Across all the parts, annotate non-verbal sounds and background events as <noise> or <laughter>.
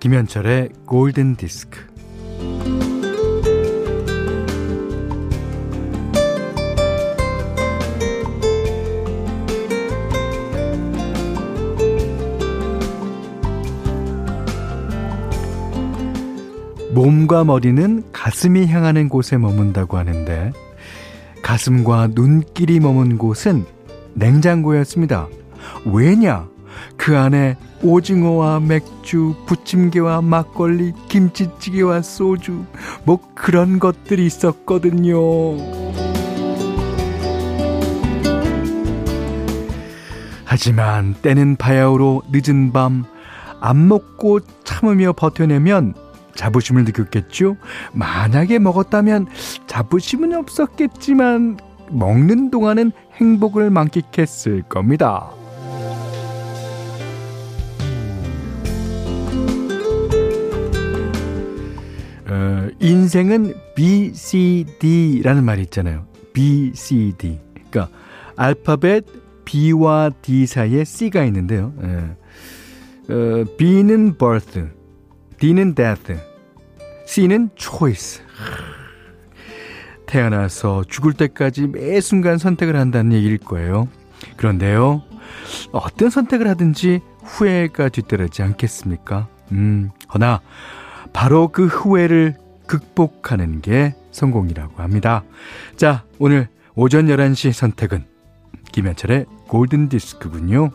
김현철의 골든 디스크. 몸과 머리는 가슴이 향하는 곳에 머문다고 하는데 가슴과 눈길이 머문 곳은 냉장고였습니다. 왜냐? 그 안에 오징어와 맥주, 부침개와 막걸리, 김치찌개와 소주, 뭐 그런 것들이 있었거든요. 하지만 때는 바야흐로 늦은 밤, 안 먹고 참으며 버텨내면 자부심을 느꼈겠죠? 만약에 먹었다면 자부심은 없었겠지만 먹는 동안은 행복을 만끽했을 겁니다. 인생은 B, C, D라는 말이 있잖아요. B, C, D. 그러니까 알파벳 B와 D 사이에 C가 있는데요. 예. 어, B는 birth, D는 death, C는 choice. 태어나서 죽을 때까지 매 순간 선택을 한다는 얘기일 거예요. 그런데요, 어떤 선택을 하든지 후회가 뒤따르지 않겠습니까? 음, 허나 바로 그 후회를 극복하는 게 성공이라고 합니다. 자, 오늘 오전 11시 선택은 김현철의 골든 디스크군요.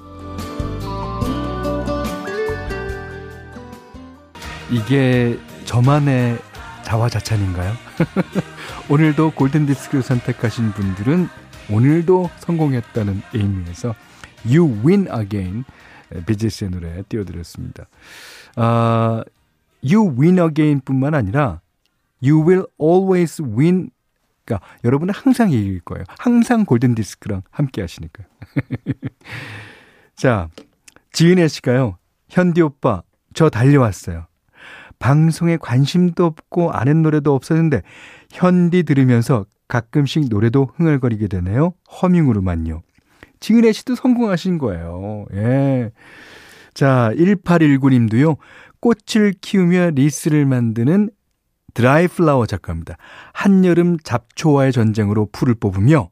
이게 저만의 자화자찬인가요? <laughs> 오늘도 골든 디스크 선택하신 분들은 오늘도 성공했다는 의미에서 You Win Again 비지스의 노래 띄워드렸습니다. 아, You Win Again 뿐만 아니라 You Will Always Win 그러니까 여러분은 항상 이길 거예요. 항상 골든 디스크랑 함께 하시니까요. <laughs> 자, 지은혜 씨가요. 현디 오빠, 저 달려왔어요. 방송에 관심도 없고 아는 노래도 없었는데 현디 들으면서 가끔씩 노래도 흥얼거리게 되네요. 허밍으로만요. 지은혜 씨도 성공하신 거예요. 예. 자, 1819님도요. 꽃을 키우며 리스를 만드는 드라이 플라워 작가입니다. 한여름 잡초와의 전쟁으로 풀을 뽑으며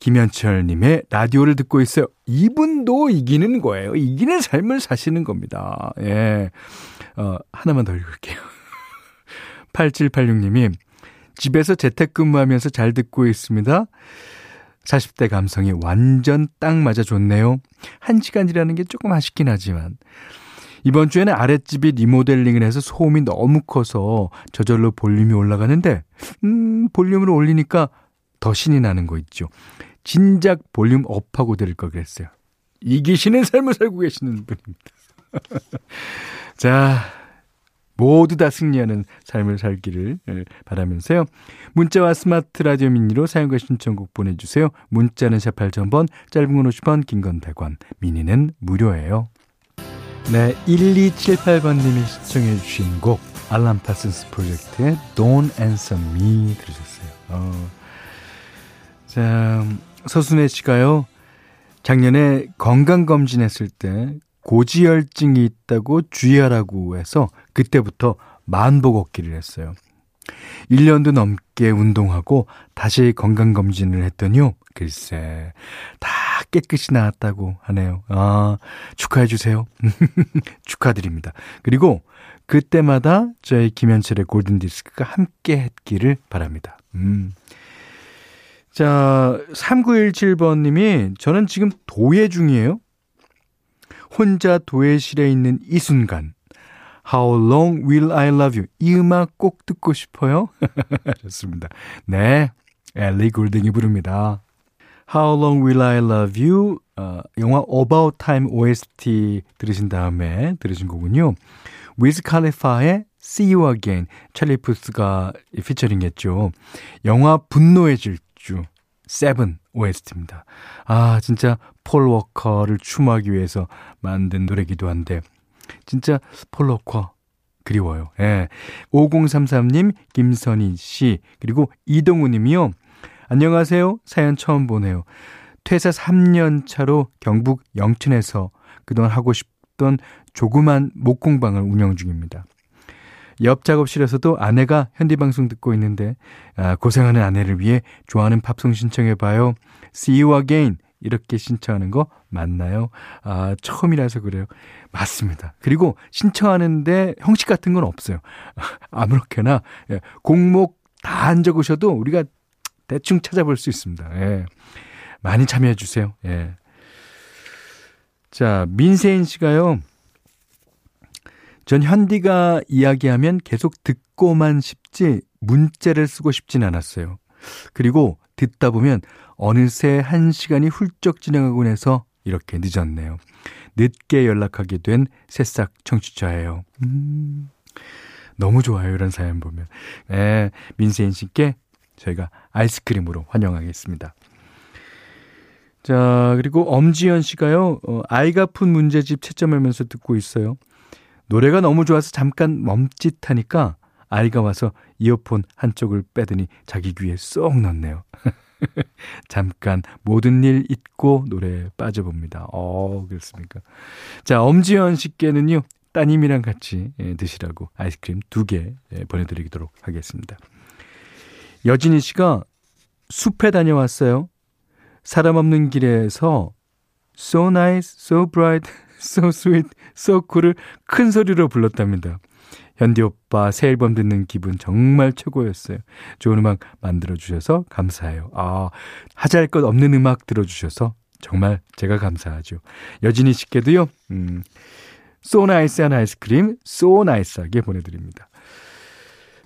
김현철 님의 라디오를 듣고 있어요. 이분도 이기는 거예요. 이기는 삶을 사시는 겁니다. 예. 어, 하나만 더 읽을게요. <laughs> 8786 님이 집에서 재택근무하면서 잘 듣고 있습니다. 40대 감성이 완전 딱 맞아 좋네요. 한 시간이라는 게 조금 아쉽긴 하지만. 이번 주에는 아랫집이 리모델링을 해서 소음이 너무 커서 저절로 볼륨이 올라가는데, 음, 볼륨을 올리니까 더 신이 나는 거 있죠. 진작 volume up하고 들을 걸 그랬어요. 이기시는 삶을 살고 계시는 분입니다. <laughs> 자, 모두 다 승리하는 삶을 살기를 바라면서요. 문자와 스마트 라디오 미니로 사연과 신청곡 보내주세요. 문자는 샵 8000번, 짧은 건 50원, 긴 건 100원, 미니는 무료예요. 네, 1278번님이 신청해 주신 곡, 알람 파슨스 프로젝트의 Don't Answer Me 들으셨어요. 어. 자, 서순애 씨가요, 작년에 건강검진 했을 때 고지혈증이 있다고 주의하라고 해서 그때부터 만보 걷기를 했어요. 1년도 넘게 운동하고 다시 건강검진을 했더니요. 글쎄, 다 깨끗이 나았다고 하네요. 아, 축하해주세요. <laughs> 축하드립니다. 그리고 그때마다 저희 김현철의 골든디스크가 함께 했기를 바랍니다. 음. 자, 3917번님이 저는 지금 도예 중이에요. 혼자 도예실에 있는 이 순간. How long will I love you? 이 음악 꼭 듣고 싶어요? <laughs> 좋습니다. 네. 엘리 골딩이 부릅니다. How long will I love you? 어, 영화 About Time OST 들으신 다음에 들으신 거군요. 위즈 칼리파의 See You Again. 찰리 푸스가 피처링 했죠. 영화 분노의 질주. 세븐 OST입니다. 아, 진짜 폴 워커를 추모하기 위해서 만든 노래기도 한데, 진짜 폴 워커 그리워요. 예. 5033님, 김선희 씨, 그리고 이동우 님이요. 안녕하세요. 사연 처음 보내요. 퇴사 3년 차로 경북 영천에서 그동안 하고 싶 있었던 조그만 목공방을 운영 중입니다. 옆 작업실에서도 아내가 현디방송 듣고 있는데 아, 고생하는 아내를 위해 좋아하는 팝송 신청해봐요. See you again. 이렇게 신청하는 거 맞나요? 아, 처음이라서 그래요. 맞습니다. 그리고 신청하는데 형식 같은 건 없어요. <laughs> 아무렇게나 예, 공목 다 안 적으셔도 우리가 대충 찾아볼 수 있습니다. 예. 많이 참여해 주세요. 예. 자, 민세인 씨가요. 전 현디가 이야기하면 계속 듣고만 싶지 문자를 쓰고 싶진 않았어요. 그리고 듣다 보면 어느새 한 시간이 훌쩍 지나가곤 해서 이렇게 늦었네요. 늦게 연락하게 된 새싹 청취자예요. 음, 너무 좋아요. 이런 사연 보면. 네, 민세인 씨께 저희가 아이스크림으로 환영하겠습니다. 자, 그리고 엄지연 씨가요, 어, 아이가 푼 문제집 채점하면서 듣고 있어요. 노래가 너무 좋아서 잠깐 멈칫하니까 아이가 와서 이어폰 한쪽을 빼더니 자기 귀에 쏙 넣네요. <laughs> <laughs> 잠깐 모든 일 잊고 노래에 빠져봅니다. 어, 그렇습니까? 자, 엄지연 씨께는요, 따님이랑 같이 예, 드시라고 아이스크림 두개 예, 보내드리도록 하겠습니다. 여진희 씨가 숲에 다녀왔어요. 사람 없는 길에서 so nice, so bright, <laughs> so sweet, so cool을 큰 소리로 불렀답니다. 현디 오빠 새 앨범 듣는 기분 정말 최고였어요. 좋은 음악 만들어주셔서 감사해요. 아, 하잘 것 없는 음악 들어주셔서 정말 제가 감사하죠. 여진이 씨께도요, 음, so nice한 아이스크림, so nice하게 보내드립니다.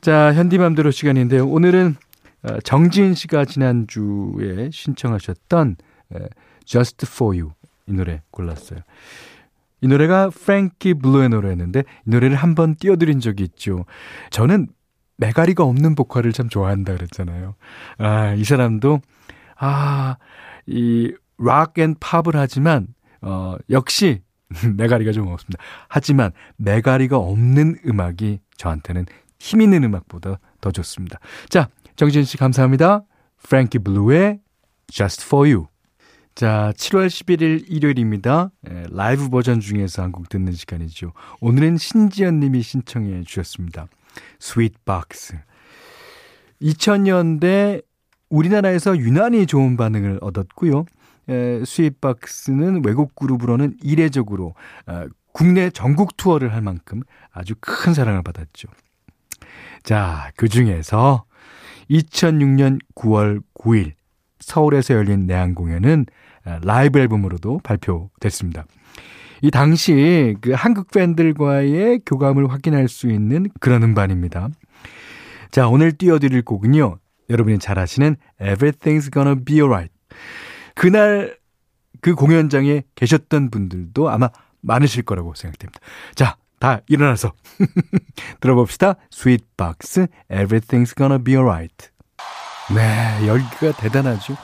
자, 현디맘대로 시간인데요. 오늘은 어, 정지인 씨가 지난주에 신청하셨던 Just For You 이 노래 골랐어요. 이 노래가 프랭키 블루의 노래였는데 이 노래를 한번 띄워드린 적이 있죠. 저는 메가리가 없는 보컬을 참 좋아한다 그랬잖아요. 아, 이 사람도 아, 이 rock and pop을 하지만 어, 역시 <laughs> 메가리가 좀 없습니다. 하지만 메가리가 없는 음악이 저한테는 힘 있는 음악보다 더 좋습니다. 자, 정지인 씨 감사합니다. 프랭키 블루의 Just For You. 자, 7월 11일 일요일입니다. 예, 라이브 버전 중에서 한 곡 듣는 시간이죠. 오늘은 신지연 님이 신청해 주셨습니다. 스윗박스. 2000년대 우리나라에서 유난히 좋은 반응을 얻었고요. 에, 예, 스윗박스는 외국 그룹으로는 이례적으로 어, 국내 전국 투어를 할 만큼 아주 큰 사랑을 받았죠. 자, 그 중에서 2006년 9월 9일 서울에서 열린 내한 공연은 라이브 앨범으로도 발표됐습니다. 이 당시 그 한국 팬들과의 교감을 확인할 수 있는 그런 음반입니다. 자, 오늘 띄워드릴 곡은요. 여러분이 잘 아시는 Everything's Gonna Be Alright. 그날 그 공연장에 계셨던 분들도 아마 많으실 거라고 생각됩니다. 자, 다 일어나서 <laughs> 들어봅시다. 스윗박스 Everything's Gonna Be Alright. 네, 열기가 대단하죠.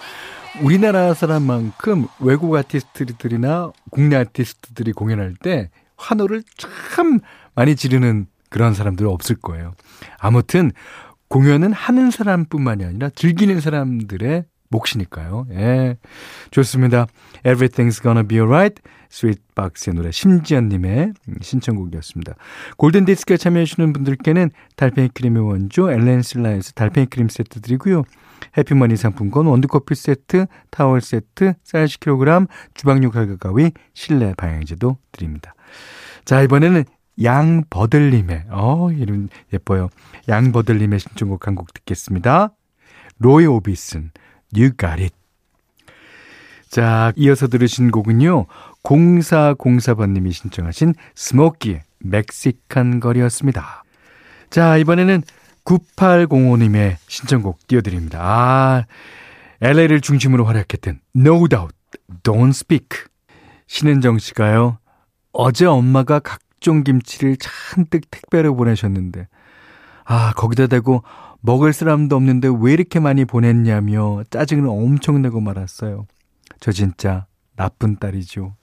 우리나라 사람만큼 외국 아티스트들이나 국내 아티스트들이 공연할 때 환호를 참 많이 지르는 그런 사람들은 없을 거예요. 아무튼 공연은 하는 사람뿐만이 아니라 즐기는 사람들의 몫이니까요. 예. 좋습니다. Everything's gonna be alright. 스윗박스의 노래 심지연님의 신청곡이었습니다. 골든디스크에 참여해주시는 분들께는 달팽이 크림의 원조 엘렌실라에서 달팽이 크림 세트 드리고요. 해피머니 상품권 원두커피 세트, 타월 세트, 쌀 10kg, 주방용 칼과 가위, 실내 방향제도 드립니다. 자, 이번에는 양버들님의, 어, 이름 예뻐요. 양버들님의 신청곡 한 곡 듣겠습니다. 로이 오비슨, You Got It. 자, 이어서 들으신 곡은요. 0404번님이 신청하신 스모키의 멕시칸 거리였습니다. 자, 이번에는 9805님의 신청곡 띄워드립니다. 아, LA를 중심으로 활약했던 No Doubt, Don't Speak. 신은정 씨가요, 어제 엄마가 각종 김치를 잔뜩 택배로 보내셨는데, 아, 거기다 대고 먹을 사람도 없는데 왜 이렇게 많이 보냈냐며 짜증을 엄청 내고 말았어요. 저 진짜 나쁜 딸이죠.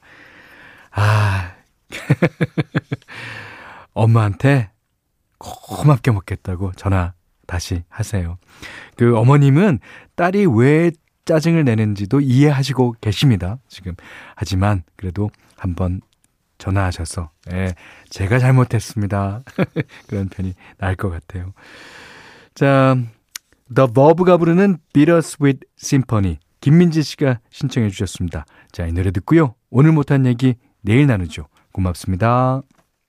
아, <laughs> 엄마한테 고맙게 먹겠다고 전화 다시 하세요. 그 어머님은 딸이 왜 짜증을 내는지도 이해하시고 계십니다. 지금. 하지만 그래도 한번 전화하셔서, 예, 제가 잘못했습니다. <laughs> 그런 편이 나을 것 같아요. 자, The Verve가 부르는 Bittersweet Symphony. 김민지 씨가 신청해 주셨습니다. 자, 이 노래 듣고요. 오늘 못한 얘기 내일 나누죠. 고맙습니다.